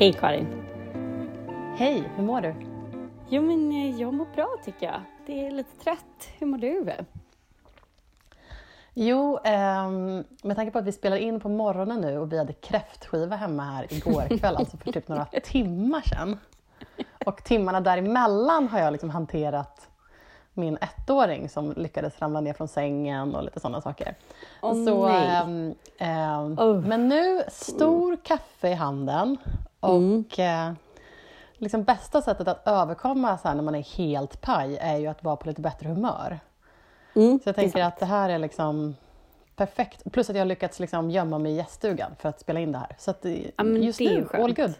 Hej Karin! Hej, hur mår du? Jo men eh, jag mår bra tycker jag. Det är lite trött. Hur mår du? Jo, ehm, med tanke på att vi spelar in på morgonen nu och vi hade kräftskiva hemma här igår kväll, alltså för typ några timmar sedan. Och timmarna däremellan har jag liksom hanterat min ettåring som lyckades ramla ner från sängen och lite sådana saker. Åh, Så, nej. ehm, ehm, Oh. Men nu, stor kaffe i handen och eh, liksom bästa sättet att överkomma så när man är helt paj är ju att vara på lite bättre humör. Mm, Så jag tänker sant. att det här är liksom perfekt. Plus att jag har lyckats liksom gömma mig i gäststugan för att spela in det här. Så att Ja, just nu, all good.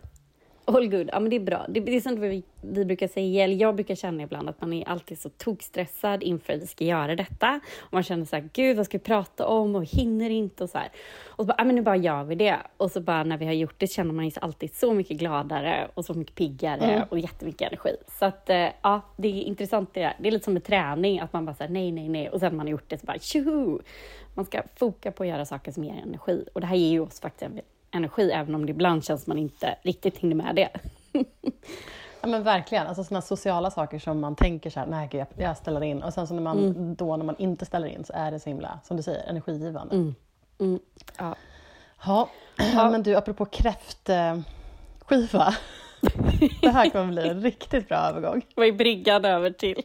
All good. Ja, men det är bra. Det, det är som vi, vi brukar säga, eller jag brukar känna ibland att man är alltid så tokstressad inför att vi ska göra detta. Och man känner så här, gud vad ska vi prata om och hinner inte och så här. Och så bara, ja men nu bara gör vi det. Och så bara när vi har gjort det känner man sig alltid så mycket gladare och så mycket piggare Mm. och jättemycket energi. Så att eh, ja, det är intressant det där. Det är lite som med träning, att man bara säger nej, nej, nej och sen man har gjort det så bara tjoho! Man ska foka på att göra saker som ger energi. Och det här ger ju oss faktiskt energi, även om det ibland känns som man inte riktigt hinner med det. Ja men verkligen, alltså sådana sociala saker som man tänker så här, nej gud, jag- jag ställer in. Och sen så när man, Mm. då när man inte ställer in så är det så himla, som du säger, energigivande. Mm. Mm. Ja. Ja. ja, men du apropå kräftskiva. det här kommer bli en riktigt bra övergång. Vad är bryggan över till?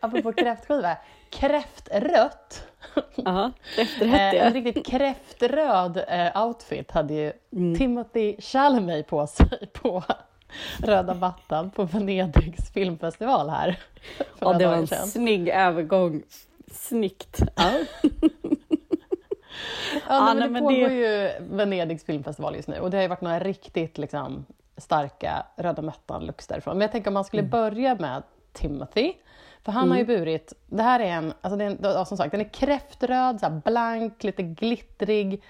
Apropå kräftskiva, kräftrött. Ja, efterrätt Eh, en det. riktigt kräftröd eh, outfit hade ju Mm. Timothy Chalamet på sig på röda mattan på Venedigs filmfestival här. Ja, det var en sedan. snygg övergång. Snyggt. Ja. Ja, nej, men det pågår det- ju Venedigs filmfestival just nu och det har ju varit några riktigt liksom, starka röda mattan-looks därifrån. Men jag tänker om man skulle börja med Timothy, för han har ju burit, det här är en, alltså det är en, ja, som sagt, den är kräftröd, så blank, lite glittrig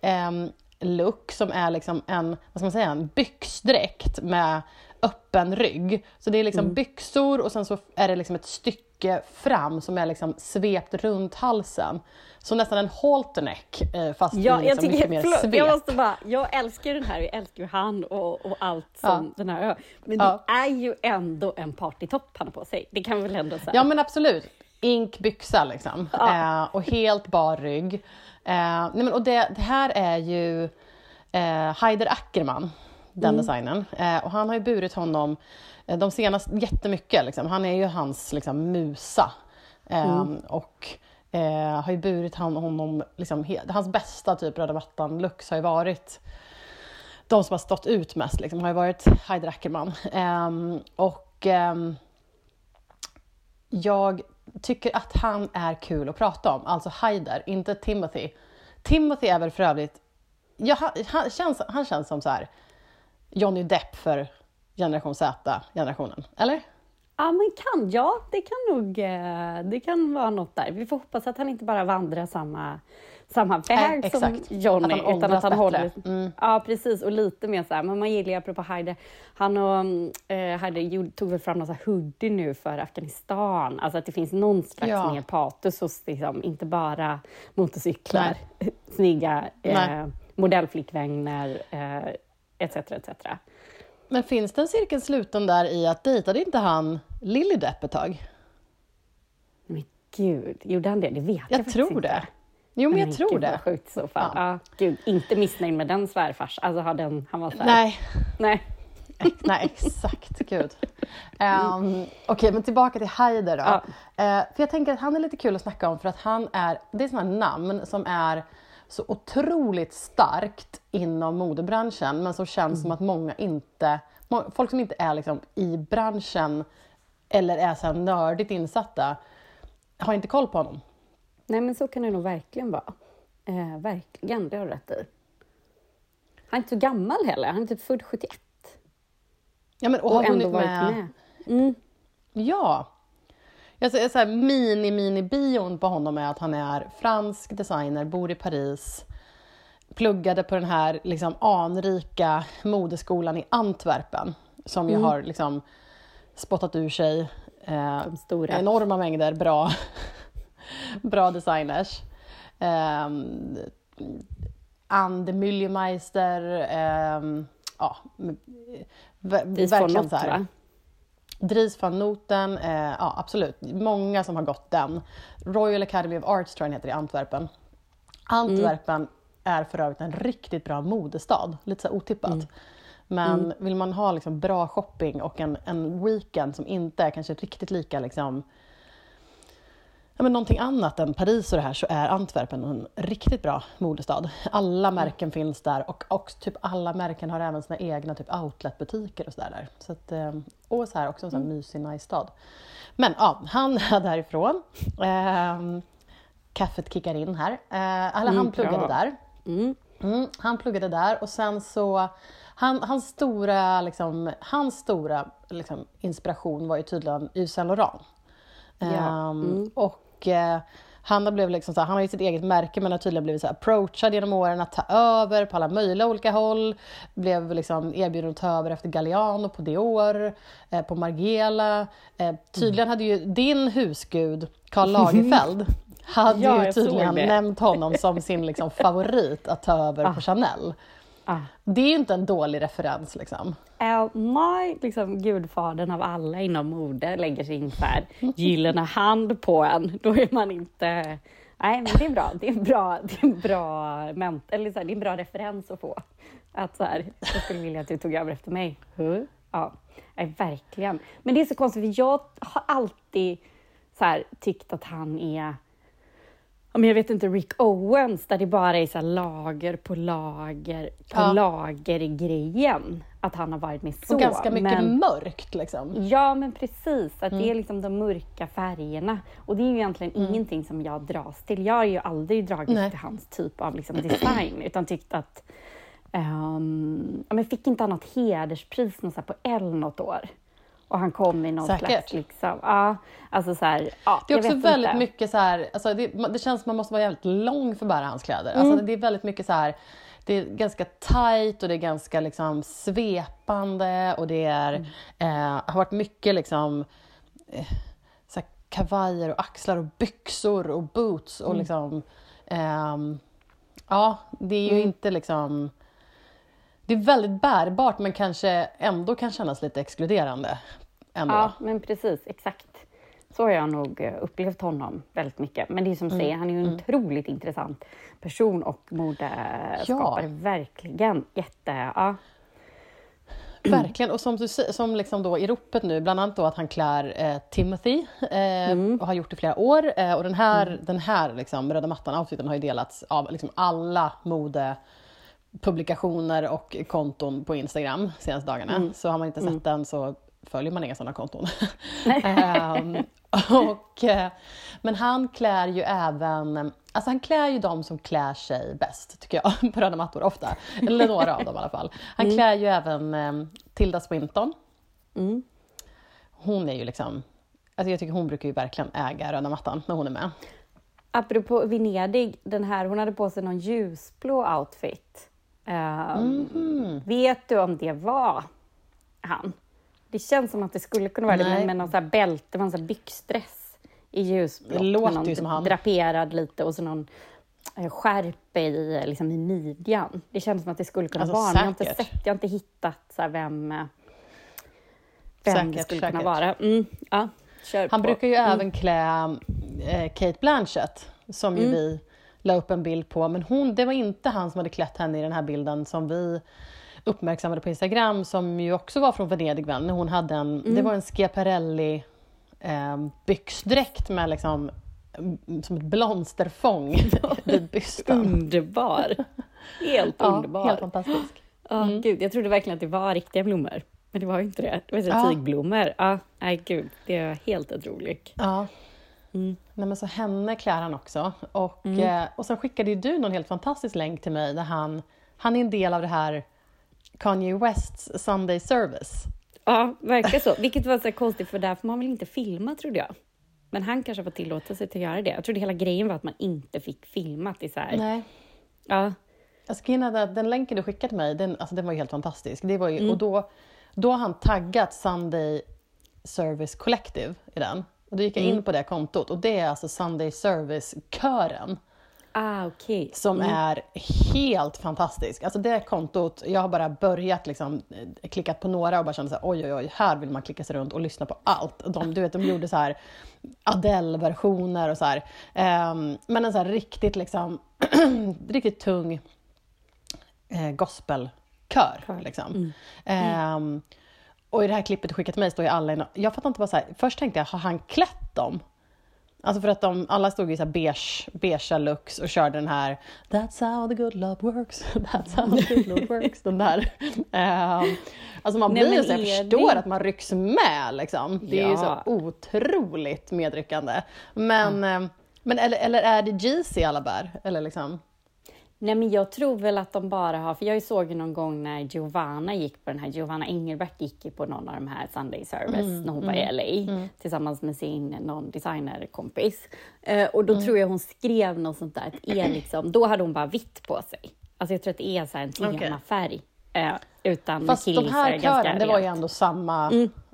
ehm, look som är liksom en, vad ska man säga, en byxdräkt med öppen rygg. Så det är liksom byxor och sen så är det liksom ett stycke fram som är liksom svept runt halsen. Så nästan en halterneck eh, fast Ja, i jag, liksom tycker, mycket mer förlåt, svep. jag måste bara, jag älskar den här, jag älskar ju han och, och allt som den här. Men Ja. det är ju ändå en partytopp han har på sig. Det kan vi väl ändå säga? Ja men absolut. Inkbyxa liksom. Ja. Eh, och helt bar rygg. Eh, nej, men, och det, det här är ju eh, Haider Ackerman, den designen. Eh, och han har ju burit honom eh, de senaste jättemycket. Liksom. Han är ju hans liksom, musa. Eh, Och eh, har ju burit han, honom, liksom, he, hans bästa typ röda mattan-looks har ju varit de som har stått ut mest liksom, har ju varit Haider Ackerman. Ehm, och ehm, jag tycker att han är kul att prata om, alltså Haider, inte Timothy. Timothy är väl för övrigt, ja, han, han, känns, han känns som så här Johnny Depp för generation Z-generationen, eller? Ja, men kan, ja, det kan nog eh, det kan vara något där. Vi får hoppas att han inte bara vandrar samma, samma väg Nej, som. Johnny, Att utan att han håller... Mm. Ja, precis. Och lite mer så här, men man gillar ju apropå Haider, han och eh, gjorde- tog väl fram någon så här hoodie nu för Afghanistan. Alltså att det finns någon slags Ja. mer patos hos, liksom, inte bara motorcyklar, snygga eh, Nej. modellflickvänner, eh, etc. etc. Men finns det en cirkel sluten där i att dejtade inte han Lily Depp ett tag? Men gud, gjorde han det? Det vet jag, Jag tror inte. det. Jo, men jag Nej, tror gud, det. vad sjukt i så fall. Ja. Ja. gud, inte missnöjd med den svärfars. Alltså, har den, han var så här, Nej, nej. Nej, exakt. Gud. Um, Okej, men tillbaka till Haider då. Ja. Eh, för jag tänker att han är lite kul att snacka om för att han är, det är sådana namn som är så otroligt starkt inom modebranschen men som känns som att många inte, folk som inte är liksom i branschen eller är så här nördigt insatta har inte koll på honom. nej, men så kan det nog verkligen vara. Eh, verkligen, det har du rätt i. Han är inte så gammal heller. Han är typ född 71 Ja, men, och, och ändå varit med. med. Mm. Ja. Jag säger så här, mini-mini-bion på honom är att han är fransk designer, bor i Paris, pluggade på den här liksom, anrika modeskolan i Antwerpen som ju har liksom, spottat ur sig eh, enorma mängder bra, bra designers. Müllemeister, ehm, ja, m- ver- Dries von verkligen så här. va? Dries van Noten, eh, ja absolut. Många som har gått den. Royal Academy of Arts tror jag den heter i Antwerpen. Antwerpen är för övrigt en riktigt bra modestad, lite så otippat. Men vill man ha liksom bra shopping och en, en weekend som inte är kanske riktigt lika liksom, ja, men någonting annat än Paris och det här så är Antwerpen en riktigt bra modestad. Alla märken finns där och, och typ alla märken har även sina egna typ outletbutiker och sådär där. Så att, eh, och så här också en sån här mysig, nice stad. Men ja, han är därifrån. Ehm, kaffet kickar in här. Eh, eller han Mm, pluggade bra. där. Mm. Mm, han pluggade där och sen så... Han, hans stora, liksom, hans stora liksom, inspiration var ju tydligen Yves Saint Laurent. Ja, Ehm, mm. Och eh, han, har blivit liksom så här, han har ju sitt eget märke men har tydligen blivit så här approachad genom åren att ta över på alla möjliga olika håll. Blev liksom erbjuden att ta över efter Galliano på Dior, eh, på Margiela. Eh, tydligen hade ju din husgud Karl Lagerfeld hade Ja, ju tydligen nämnt honom som sin liksom, favorit att ta över på Chanel. Ah. Det är ju inte en dålig referens liksom. Uh, my, liksom, gudfadern av alla inom mode lägger sin så här gyllene hand på en. Då är man inte... Nej, men det är bra. Det är en bra, det är en bra, ment, eller så här, det är en bra referens att få. Att så här, jag skulle vilja att du tog över efter mig. Huh? Ja, nej, verkligen. Men det är så konstigt, för jag har alltid så här, tyckt att han är men jag vet inte, Rick Owens, där det bara är så lager på lager på Ja. lager i grejen. Att han har varit med så. Och ganska mycket men, mörkt liksom. Ja, men precis. Att Mm. det är liksom de mörka färgerna. Och det är ju egentligen ingenting som jag dras till. Jag har ju aldrig dragits till hans typ av liksom design, utan tyckt att... Um, men fick inte han något hederspris något på L något år? Och han kom i någon Säkert. slags... Liksom, ja, alltså så här, ja, Det är också väldigt inte. mycket så här, alltså det, det känns som man måste vara jävligt lång för att bära hans kläder. Mm. Alltså det är väldigt mycket så här, det är ganska tight och det är ganska liksom svepande och det är, Mm. eh, har varit mycket liksom eh, så här kavajer och axlar och byxor och boots Mm. och liksom ehm, ja, det är ju inte liksom det är väldigt bärbart men kanske ändå kan kännas lite exkluderande. Ändå. Ja, men precis, exakt. Så har jag nog eh, upplevt honom väldigt mycket. Men det är som du Mm. säger, han är ju en otroligt intressant person och modeskapare. Verkligen. Jätte... Ja. Verkligen, och som, du, sä- som liksom då i ropet nu, bland annat då att han klär eh, Timothy eh, och har gjort det i flera år. Eh, och den här, den här liksom, röda mattan-outfiten har ju delats av liksom alla modepublikationer och konton på Instagram senaste dagarna. Så har man inte sett den så följer man inga sådana konton. Ehm, och, eh, men han klär ju även, alltså han klär ju de som klär sig bäst tycker jag, på röda mattor ofta. Eller några av dem i alla fall. Han klär ju även eh, Tilda Swinton. Mm. Hon är ju liksom, alltså jag tycker hon brukar ju verkligen äga röda mattan när hon är med. Apropå Venedig, den här, hon hade på sig någon ljusblå outfit. Ehm, Mhm. Vet du om det var han? Det känns som att det skulle kunna vara det, Nej. men med någon så här bälte, det så här byxdress i ljusblått. Det låter någon ju som han. Draperad lite och så någon eh, skärp i, liksom i midjan. Det känns som att det skulle kunna Alltså, vara, men jag har inte säkert. sett, jag har inte hittat så vem, vem det Säkert, skulle säkert. kunna vara. Mm, ja, Han på. brukar ju även klä eh, Kate Blanchett, som Mm. ju vi la upp en bild på. Men hon, det var inte han som hade klätt henne i den här bilden som vi uppmärksammade på Instagram, som ju också var från Venedig, väl, när hon hade en, Mm. det var en Schiaparelli eh, byxdräkt med liksom mm, som ett blomsterfång vid bysten. Underbar! Helt Ja, underbar. helt fantastisk. Ja, gud, jag trodde verkligen att det var riktiga blommor. Men det var ju inte det. Det var så Ja. tygblommor. Ja, nej gud, det är helt otroligt. Ja. Mm. Nej, men så henne klär han också. Och, eh, och sen skickade ju du någon helt fantastisk länk till mig där han, han är en del av det här Kanye Wests Sunday Service. Ja, verkar så. Vilket var så konstigt, för där får man väl inte filma, trodde jag. Men han kanske fått tillåtelse till att göra det. Jag trodde hela grejen var att man inte fick filma i så här. Nej. Ja, att den länken du skickade till mig, den, alltså, den var ju helt fantastisk. Det var ju, Mm. Och då, då har han taggat Sunday Service Collective i den. Och då gick jag Mm. in på det kontot och det är alltså Sunday Service-kören ah, okej. som är helt fantastisk. Alltså det kontot, jag har bara börjat liksom, eh, klickat på några och bara kände så här, oj oj oj, här vill man klicka sig runt och lyssna på allt. De, du vet, de gjorde så här Adele-versioner och så här. Ehm, men en så här riktigt liksom, riktigt tung eh, gospelkör. Kör. Liksom. Ehm, och i det här klippet du skickade till mig står ju alla i Jag fattar inte vad så här, först tänkte jag, har han klätt dem? Alltså för att de, alla stod i så här beige, beigea looks och körde den här That's how the good love works, that's how the good love works. Den där. Ehm, alltså man Nej, blir så jag förstår det- att man rycks med liksom. Det är ju så Ja. otroligt medryckande. Men, ehm, men eller, eller är det Jeezy alla bär? Eller liksom? Nej, men jag tror väl att de bara har, för jag såg ju någon gång när Giovanna gick på den här, Giovanna Engelbert gick ju på någon av de här Sunday Service när hon var i LA tillsammans med sin någon designerkompis. Eh, och då tror jag hon skrev något sånt där, att är liksom, då hade hon bara vitt på sig. Alltså jag tror att det är så en temafärg. Eh, utan Fast de här kören, det var ju ändå samma,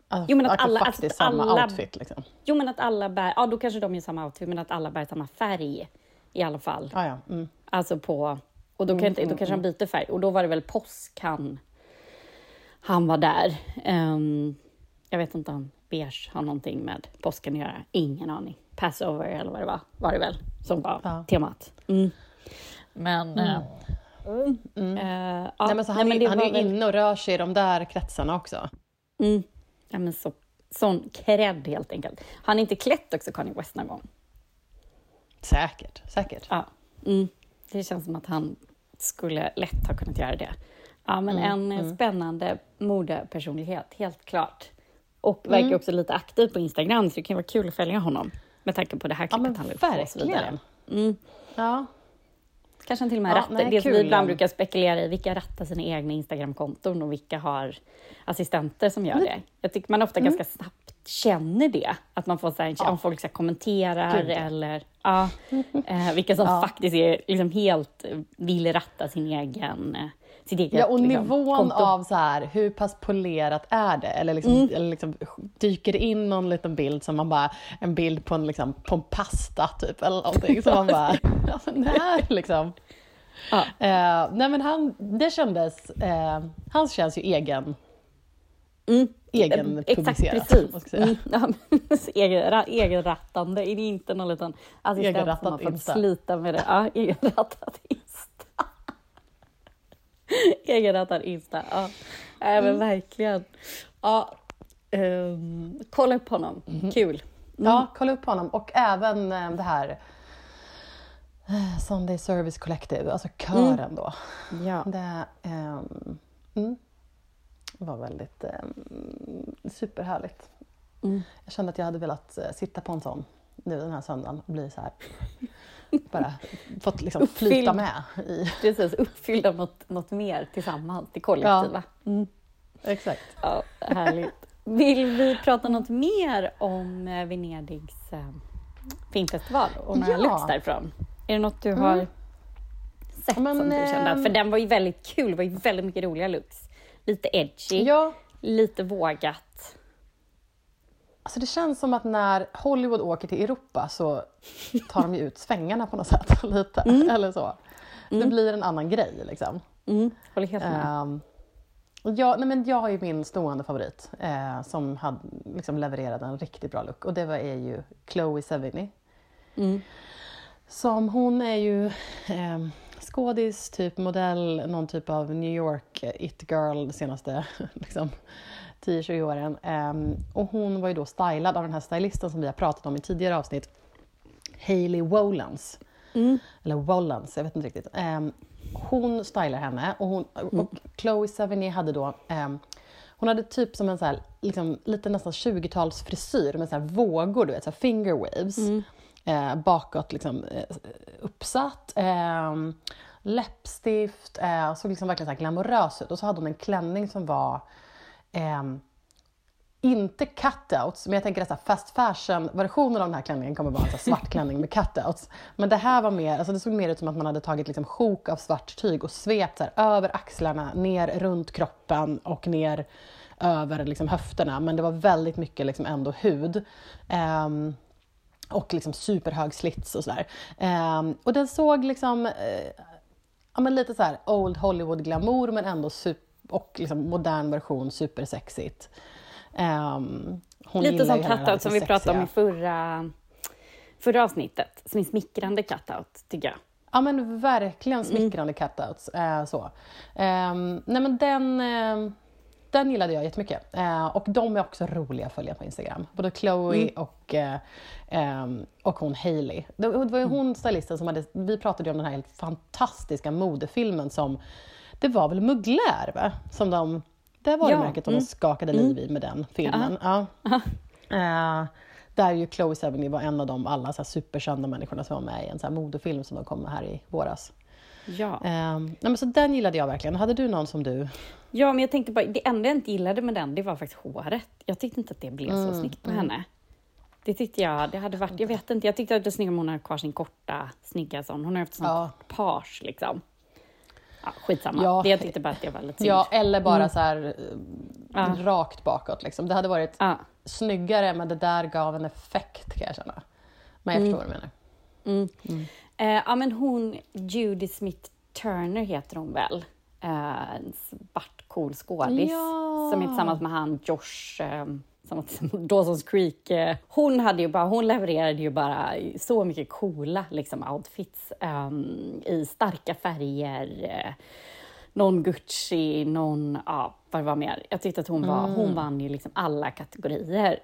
alltså, Jo, men att alltså alla- att samma alla- outfit. Liksom. Jo men att alla bär, ja då kanske de gör samma outfit, men att alla bär samma färg i alla fall. Ah, ja. mm. Alltså på, och då, kan inte, då kanske han byter färg. Och då var det väl påsk han, han var där. Ehm, jag vet inte om beige har någonting med påsken att göra. Ingen aning. Passover eller vad det var, var det väl, som var Ja. temat. Mm. Men... eh, eh, ja, Nej, men så han, nej, är, han är väl- inne och rör sig i de där kretsarna också. Mm. Ja, men så, sån cred helt enkelt. Han inte klätt också Kanye West någon gång? Säkert, säkert. Ja. Mm. Det känns som att han skulle lätt ha kunnat göra det. Ja, men en eh, spännande modepersonlighet, helt klart. Och verkar också lite aktiv på Instagram, så det kan vara kul att följa honom. Med tanke på det här Ja, klippet men han la upp och så vidare. Mm. Ja. Kanske han till och med Ja, rattar. nej, det som vi kul. ibland brukar spekulera i, vilka rattar sina egna Instagramkonton och vilka har assistenter som gör det. Jag tycker man ofta ganska snabbt känner det, att man får så här, Ja. om folk så kommenterar Gud, eller ja, eh, vilka som Ja. faktiskt är liksom helt eh, vill ratta sin egen, eh, sitt eget Ja, och liksom, nivån konto. av så här, hur pass polerat är det? Eller, liksom, Mm. eller liksom, dyker det in någon liten bild som man bara, en bild på en, liksom, på en pasta typ, eller någonting. som man bara, alltså, nej, liksom. Ja. Eh, nej men han, det kändes, eh, hans känns ju egen, Mm. Egen Exakt, publicerat. precis. Mm, ja, egenrattande, är det inte någon liten assistent som har fått Insta. slita med det? Ja, egenrattat Insta. egenrattad Insta, ja. Nej, men verkligen. Ja, ehm, kolla upp honom, kul. Ja, kolla upp honom. Och även eh, det här eh, Sunday Service Collective, alltså kören då. Ja. Det ehm, mm, var väldigt um, superhärligt. Mm. Jag kände att jag hade velat eh, sitta på en sån nu den här söndagen och bli så här. Bara fått liksom flyta Uppfylld. med i... Precis, uppfyllda något, något mer tillsammans, det kollektiva. Mm. Exakt. Ja, härligt. Vill vi prata något mer om eh, Venedigs eh, filmfestival och några Ja. looks därifrån? Är det något du har sett Men, som du kände? att- ehm, För den var ju väldigt kul, det var ju väldigt mycket roliga looks. Lite edgy, Ja, lite vågat. alltså det känns som att när Hollywood åker till Europa så tar de ju ut svängarna på något sätt. lite, eller så. Det blir en annan grej liksom. Mm, håller helt med. Um, jag, nej men jag har ju min stående favorit eh, som hade, liksom levererade en riktigt bra look och det var, är ju Chloe Sevigny. Mm. Som hon är ju eh, skådis, typ modell, någon typ av New York eh, it girl de senaste liksom, 10-20 åren. Ehm, och hon var ju då stylad av den här stylisten som vi har pratat om i tidigare avsnitt, Hailey Wolans. Mm. Eller Wollans, jag vet inte riktigt. Ehm, hon stylar henne och, hon, och Chloe Sevigny hade då ehm, hon hade typ som en så här, liksom, lite nästan 20-tals frisyr med så här vågor, du vet, så här finger waves. Eh, bakåt liksom, eh, uppsatt. Eh, läppstift, eh, såg liksom verkligen så här glamorös ut. Och så hade hon en klänning som var eh, lite nästan 20-talsfrisyr med så här vågor, du vet, så här finger waves. Bakåt uppsatt. Såg verkligen så här glamorös ut. Och så hade hon en klänning som var inte cutouts, men jag tänker att fast fashion-versionen av den här klänningen kommer vara en svart klänning med cutouts. Men det här var mer, alltså det såg mer ut som att man hade tagit liksom sjok av svart tyg och svept här över axlarna, ner runt kroppen och ner över liksom höfterna. Men det var väldigt mycket liksom ändå hud. Ehm, och liksom superhög slits och sådär. Ehm, och den såg liksom eh, ja, men lite så här old Hollywood glamour men ändå sup- och liksom modern version supersexigt. Um, Lite som cutout som vi pratade om i förra, förra avsnittet. Som är smickrande cutout, tycker jag. Ja men verkligen smickrande cutouts. Eh, så. Ehm, nej men den, eh, den gillade jag jättemycket. Eh, och de är också roliga att följa på Instagram. Både Chloe och, eh, ehm, och hon Hailey. Det, var ju hon stylisten som hade, vi pratade ju om den här helt fantastiska modefilmen som, det var väl Mugler va? Som de, det var Ja, märket som mm. de skakade liv i med den filmen. Ja. Eh, där ju Chloe Sevigny var en av de alla så superkända människorna som var med i en så modefilm som de kom med här i våras. Ja. Eh, nej, men så den gillade jag verkligen. Hade du någon som du? ja, men jag tänkte bara, det enda jag inte gillade med den, det var faktiskt håret. Jag tyckte inte att det blev Mm, så snyggt på henne. Det tyckte jag, det hade varit, jag vet inte, jag tyckte att det var snyggt om hon hade kvar sin korta, snygga sån. Hon har haft sån Ja. page liksom. Ja, skitsamma. Ja. Det jag tyckte bara att det var lite synd. Ja, eller bara så här eh, Ja. rakt bakåt. Liksom. Det hade varit Ja. snyggare, men det där gav en effekt kan jag känna. Men jag förstår vad du menar. Eh, ja, men hon, Judy Smith Turner heter hon väl? Eh, en svart cool skådis Ja. som är tillsammans med han Josh, eh, Dawson's Creek. Eh, hon, hade ju bara, hon levererade ju bara så mycket coola liksom, outfits eh, i starka färger. Eh, någon Gucci, någon, ja, vad var mer. Jag tyckte att hon, var, hon vann ju liksom alla kategorier.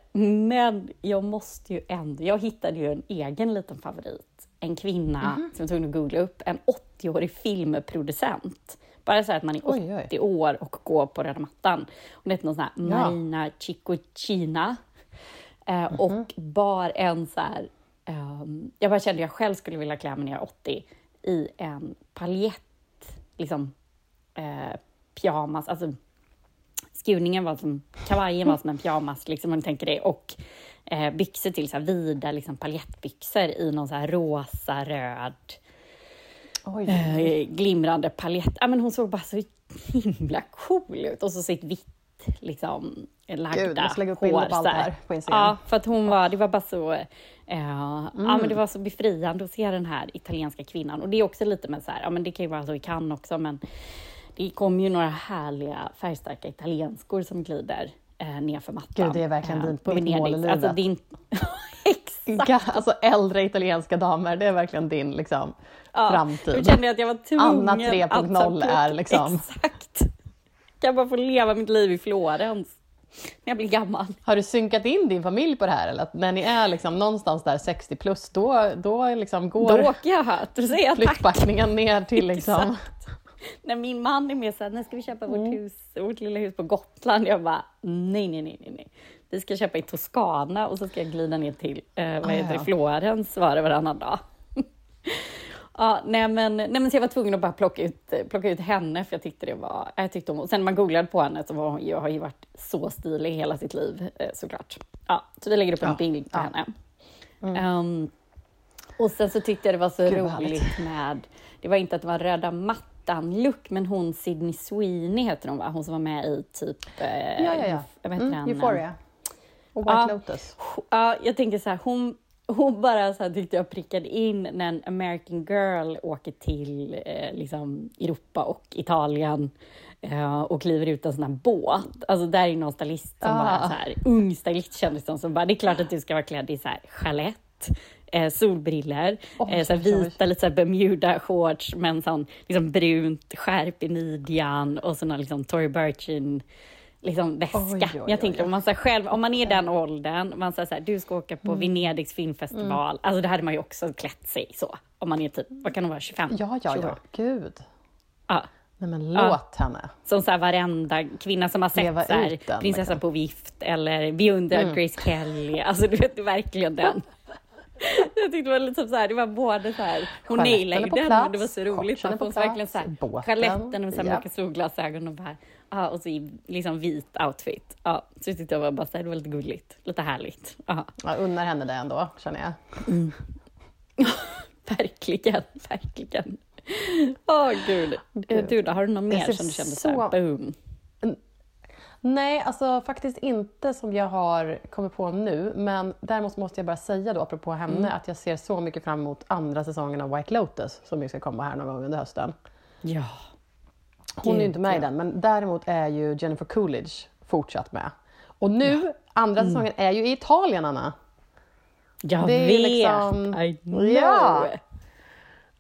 Men jag måste ju ändå, jag hittade ju en egen liten favorit. En kvinna som jag tvungen att googla upp, en 80-årig filmproducent. Bara så att man är Oj, 80 oj. år och går på röda mattan. Hon heter någon sån här Ja. Marina Chicochina. Eh, Och bar en så här... ehm, jag bara kände att jag själv skulle vilja klä mig när jag är 80 i en paljett, liksom eh, pyjamas, alltså skurningen var som, kavajen var som en pyjamas, liksom, om du tänker det, och eh, byxor till, så här vida liksom, paljettbyxor i någon så här rosa, röd, eh, glimrande paljett. Ja, men hon såg bara så himla cool ut och så sitt vitt, liksom, lagda Gud, jag lägga upp hår. på allt här. på Instagram. Mm. Ja, för att hon var, det var bara så, eh, ja, men det var så befriande att se den här italienska kvinnan. Och det är också lite med så här, ja men det kan ju vara så i Cannes också, men det kom ju några härliga färgstarka italienskor som glider eh, nerför mattan. Gud, det är verkligen eh, din- på ditt mål i. Alltså, livet. är inte... Exakt! Alltså äldre italienska damer, det är verkgen din liksom, Ja, framtid. Då kände jag att jag var tvungen Anna att 3.0 ta är liksom- Exakt! Kan jag bara få leva mitt liv i Florens när jag blir gammal. Har du synkat in din familj på det här? Eller att när ni är liksom någonstans där 60 plus, då, då liksom går Då åker jag här. Jag flyttbackningen ner till liksom... Exakt. När min man är med så här, när ska vi köpa Mm. vårt hus, vårt lilla hus på Gotland? Jag bara, nej, nej, nej, nej, nej. Vi ska köpa i Toscana och så ska jag glida ner till, eh, vad Ah, heter det, Florens var det varannan dag. ja, nej men, nej men så jag var tvungen att bara plocka ut, plocka ut henne för jag tyckte det var, jag tyckte och sen när man googlade på henne så var hon, jag har ju varit så stilig hela sitt liv eh, såklart. Ja, så vi lägger upp en Ja, bild på ja. Mm. henne. Ehm, och sen så tyckte jag det var så Gud, roligt med, det var inte att det var röda mattan-look, men hon Sydney Sweeney heter hon va? Hon som var med i typ... Eh, Ja, ja, ja. Vad heter Mm? Euphoria. Och White Ja. Lotus. Ja, jag tänker så här, hon, hon bara så här tyckte jag prickade in när en American Girl åker till eh, liksom Europa och Italien eh, och kliver ut en sån här båt. Alltså där är någon stylist som Ah. bara så här, ung stylist kändes det som, bara, det är klart att du ska vara klädd i så här chalett, eh, solbriller, Oj, eh, så här oj, oj. vita lite så här Bermuda-shorts med en sån liksom brunt skärp i midjan och så någon liksom Tory Burchin liksom väska. Oj, oj, oj, jag tänker om man, så själv, om man är den åldern, man säger så här, du ska åka på Mm. Venedigs filmfestival. Alltså det hade man ju också klätt sig så. Om man är typ, vad kan hon vara, 25? Ja, ja, 27? ja. Gud. ja. Nej men Ja. låt henne. Som så här varenda kvinna som har Leva sett så här, Prinsessan liksom. på vift eller beundrar Mm. Grace Kelly. Alltså du vet, verkligen den. Jag tyckte det var lite så här, det var både så här, hon nailade den, men det var så roligt. hon så verkligen plats, så här, båten, stjärletten med så här mörka solglasögon och bara, Ja, och så i liksom vit outfit. Ja, så jag tyckte jag var bara så här, det var lite gulligt, lite härligt. Ja, Jag unnar henne det ändå, känner jag. verkligen, verkligen. Åh gud. Gud. Du då, har du någon mer som du kände så så- här, boom? Nej, alltså faktiskt inte som jag har kommit på nu. Men däremot måste jag bara säga då, apropå henne, Mm. att jag ser så mycket fram emot andra säsongen av White Lotus som ju ska komma här någon gång under hösten. Ja. Hon är ju Gud, inte med i ja. den, men däremot är ju Jennifer Coolidge fortsatt med. Och nu, andra Mm. säsongen är ju i Italien, Anna. Jag Det är vet! liksom- I know! Ja.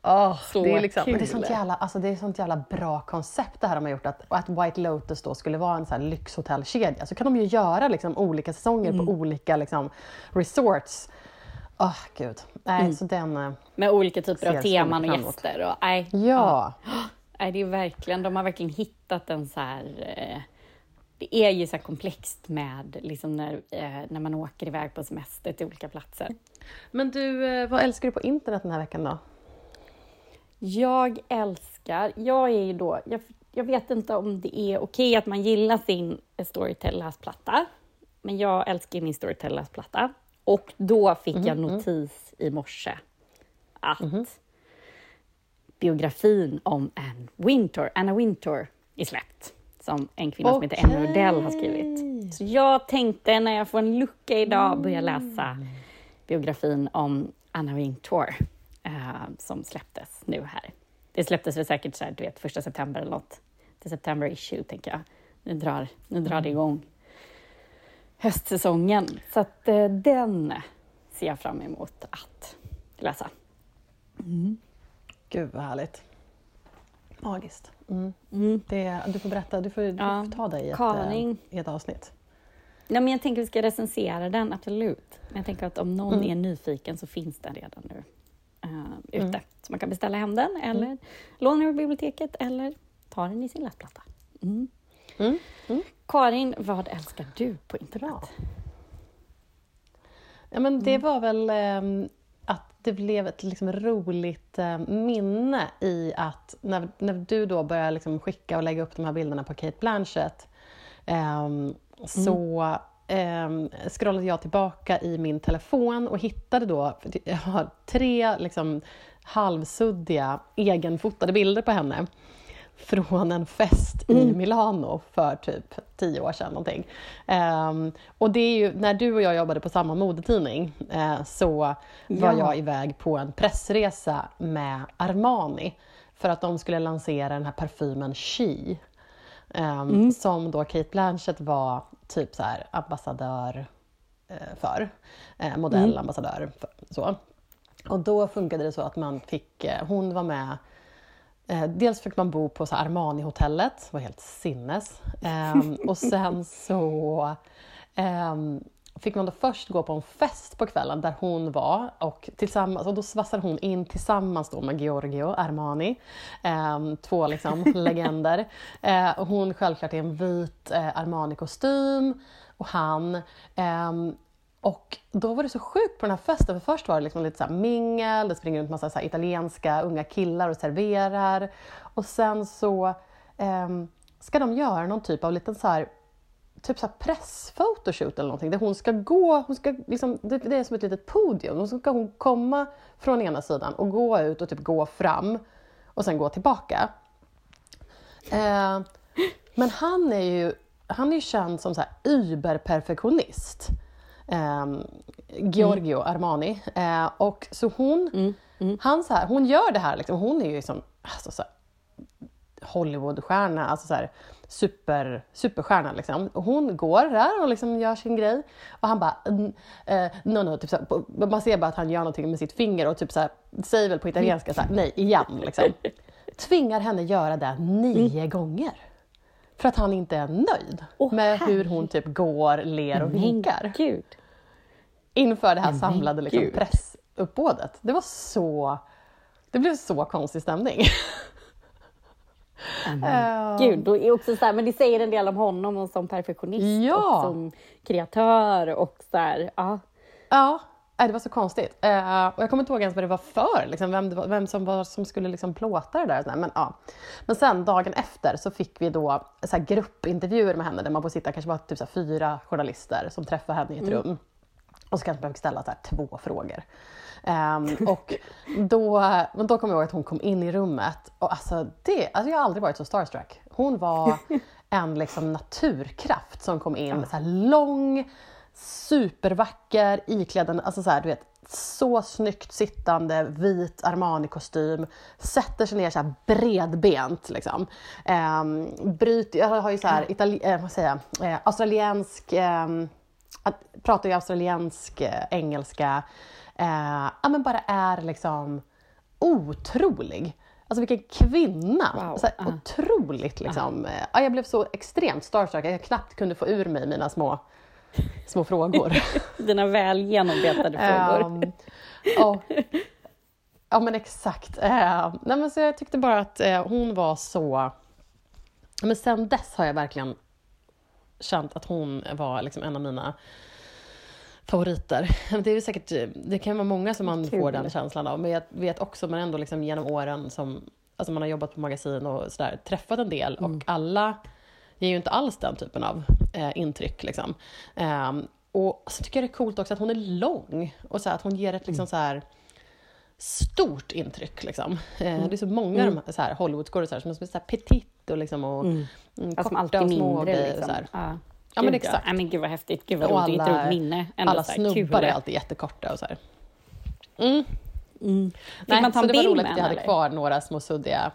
Oh, Så det, är liksom, men det, är kul. sånt jävla, alltså det är sånt jävla bra koncept det här de har gjort. Att, att White Lotus då skulle vara en så här lyxhotellkedja. Så kan de ju göra liksom olika säsonger Mm. på olika liksom, resorts. Åh, gud. Nej, Mm. så den... eh, Med olika typer av teman och gäster. Och, nej, Ja. nej, det är verkligen, de har verkligen hittat en så här... Eh, det är ju så komplext med liksom när, eh, när man åker iväg på semester till olika platser. Men du, eh, vad älskar du på internet den här veckan då? Jag älskar, jag är ju då, jag, jag vet inte om det är okej att man gillar sin Storytel-läsplatta, men jag älskar min Storytel-läsplatta. Och då fick jag notis i morse att biografin om Anne Wintour, Anna Wintour är släppt, som en kvinna som heter Emma Odell har skrivit. Så jag tänkte när jag får en lucka idag börja läsa biografin om Anna Wintour eh, som släpptes nu här. Det släpptes väl säkert så här, du vet, första september eller något. Det är September issue, tänker jag. Nu drar, nu drar det igång höstsäsongen. Så att eh, den ser jag fram emot att läsa. Gud vad härligt. Magiskt. Mm. Mm. Det, du får berätta, du får, du Ja, får ta dig i ett, Karin. eh, i ett avsnitt. Nej, men jag tänker att vi ska recensera den, absolut. Men jag tänker att om någon Mm. är nyfiken så finns den redan nu eh, ute. Så man kan beställa hem den eller låna den på biblioteket eller ta den i sin läsplatta. Mm. Mm. Mm. Karin, vad älskar du på internet? Ja, men det var väl ehm, att det blev ett liksom, roligt eh, minne i att när, när du då började liksom, skicka och lägga upp de här bilderna på Kate Blanchett ehm, så ehm, scrollade jag tillbaka i min telefon och hittade då, jag har tre liksom, halvsuddiga egenfotade bilder på henne från en fest i Milano för typ tio år sedan. Någonting. Ehm, och det är ju, när du och jag jobbade på samma modetidning eh, så var Ja. jag iväg på en pressresa med Armani för att de skulle lansera den här parfymen She. ehm, Som då Kate Blanchett var typ så här ambassadör eh, för. Eh, modellambassadör. För, så. Och då funkade det så att man fick, eh, hon var med dels fick man bo på Armani-hotellet, det var helt sinnes. Ehm, och sen så ehm, fick man då först gå på en fest på kvällen där hon var och, tillsammans, och då svassade hon in tillsammans då med Giorgio Armani, ehm, två liksom legender. Eh, och hon självklart i en vit eh, Armani-kostym och han ehm, och då var det så sjukt på den här festen, för först var det liksom lite så mingel, det springer runt massa så italienska unga killar och serverar. Och sen så ehm, ska de göra någon typ av liten så här typ så pressfotoshoot eller någonting där hon ska gå, hon ska liksom, det, det är som ett litet podium. Och så ska hon komma från ena sidan och gå ut och typ gå fram och sen gå tillbaka. Eh, men han är ju, han är ju känd som så här überperfektionist. Eh, Giorgio Armani. Eh, och så hon, Han så här, hon gör det här, liksom, hon är ju som alltså, så här, Hollywoodstjärna, alltså så här, super, superstjärna. Liksom. Och hon går där och liksom gör sin grej. Och han bara... mm, Eh, no, no, typ så här, man ser bara att han gör någonting med sitt finger och typ så här, säger väl på italienska så här, nej, igen. Liksom. Tvingar henne göra det nio gånger. För att han inte är nöjd Åh, med hur hon typ går, ler och vinkar Gud. inför det här samlade liksom, pressuppbådet. Det var så... Det blev så konstig stämning. Men Gud, är också så här, men det säger en del om honom och som perfektionist Ja. och som kreatör och så här, ja. Ja, nej, det var så konstigt. Eh, och jag kommer inte ihåg ens vad det var för, liksom, vem, vem som, var, som skulle liksom plåta det där. och. Men, ja. Men sen dagen efter så fick vi då så gruppintervjuer med henne där man får sitta kanske bara typ, så fyra journalister som träffar henne i ett rum. Och så kanske man fick ställa så här, två frågor. Ehm, och då, men då kommer jag ihåg att hon kom in i rummet och alltså, det, alltså jag har aldrig varit så starstruck. Hon var en liksom naturkraft som kom in, så lång, supervacker, iklädd en, alltså så här, du vet, så snyggt sittande vit Armani-kostym, sätter sig ner så här bredbent. Liksom. Ehm, bryt, jag har ju så här, itali, eh, vad säger jag, eh, australiensk, ehm, att, pratar ju australiensk eh, engelska, eh, ja men bara är liksom otrolig. Alltså vilken kvinna! Wow. Så här, Ja. Otroligt liksom. Eh, Ja, jag blev så extremt starstruck att jag knappt kunde få ur mig mina små, små frågor. Dina väl genombetade frågor. Ehm, ja. ja men exakt. Uh, nej, men så jag tyckte bara att eh, hon var så... Men sen dess har jag verkligen känt att hon var liksom en av mina favoriter. Det är säkert, det kan vara många som man Kul. får den känslan av, men jag vet också, men ändå liksom genom åren som alltså man har jobbat på magasin och sådär, träffat en del och alla ger ju inte alls den typen av eh, intryck. Liksom. Ehm, och så tycker jag det är coolt också att hon är lång och så här, att hon ger ett liksom så här stort intryck. Liksom. Eh, Det är så många mm. så här Hollywoodskådisar som är så här petit och, liksom, och mm. Ja, som korta alltid och små mindre. grejer. Liksom. Så här. Ja. Ja, men exakt. Ja, men gud vad häftigt. Gud vad Och roligt. Alla- roligt minne. Ändå Alla så här, snubbar kul. är alltid jättekorta och så här. Mm. Mm. Fick Nej, man ta så det var roligt att jag hade kvar några små suddiga...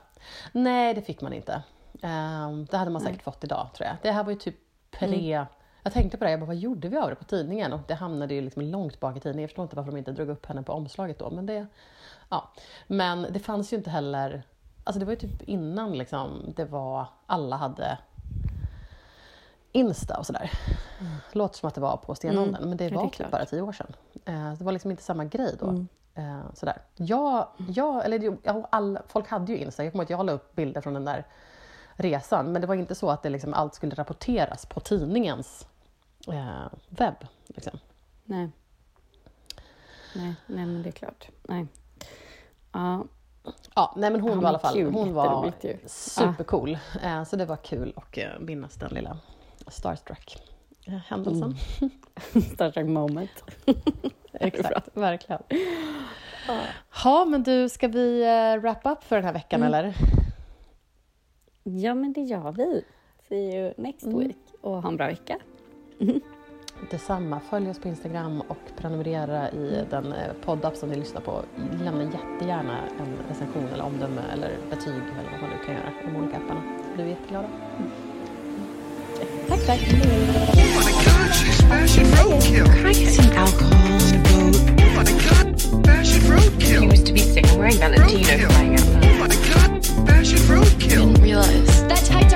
Nej, det fick man inte. Ehm, det hade man säkert fått idag, tror jag. Det här var ju typ pre... Mm. Jag tänkte på det, jag bara, vad gjorde vi av det på tidningen? Och det hamnade ju liksom långt bak i tidningen. Jag förstår inte varför de inte drog upp henne på omslaget då. Men det, ja. men det fanns ju inte heller... Alltså det var ju typ innan liksom, det var... Alla hade Insta och sådär. Låter som att det var på stenåldern, men det Mm. Ja, det var typ bara tio år sedan. Eh, det var liksom inte samma grej då. Mm. Eh, sådär. Jag, jag, eller jo, ja, alla, folk hade ju Insta, jag kommer ihåg att jag la upp bilder från den där resan, men det var inte så att det liksom allt skulle rapporteras på tidningens eh, webb. Liksom. Nej. Nej, nej, men det är klart. Nej. Ja, Ja, nej men hon Ja, var i alla fall kul. hon var supercool. Eh, så det var kul att eh, minnas den lilla starstruck eh, händelsen. Star Trek moment. Exakt, verkligen. Ja, men du, ska vi eh, wrap up för den här veckan Mm. eller? Ja, men det gör vi. See you next Mm. week. Och ha en bra vecka. Detsamma, följ oss på Instagram och prenumerera i den eh, poddapp som ni lyssnar på. Lämna jättegärna en recension eller omdöme eller betyg eller vad man nu kan göra på de olika apparna. Blir vi jätteglada. Mm. Tack, tack. Fashion roadkill. Didn't realize. That type